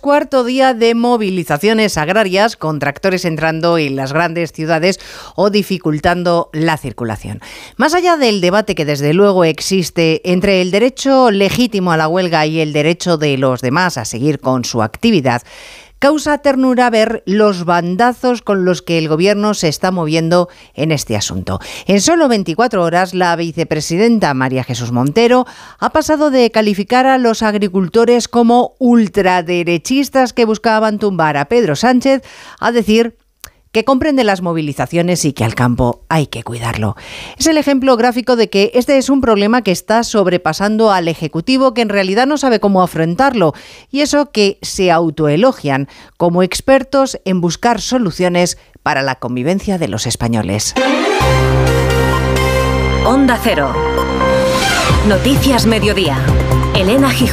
cuarto día de movilizaciones agrarias con tractores entrando en las grandes ciudades o dificultando la circulación. Más allá del debate que desde luego existe entre el derecho legítimo a la huelga y el derecho de los demás a seguir con su actividad, Causa ternura ver los bandazos con los que el gobierno se está moviendo en este asunto. En solo 24 horas, la vicepresidenta María Jesús Montero ha pasado de calificar a los agricultores como ultraderechistas que buscaban tumbar a Pedro Sánchez a decir que comprende las movilizaciones y que al campo hay que cuidarlo. Es el ejemplo gráfico de que este es un problema que está sobrepasando al Ejecutivo que en realidad no sabe cómo afrontarlo y eso que se autoelogian como expertos en buscar soluciones para la convivencia de los españoles. Onda Cero. Noticias Mediodía. Elena Gijón.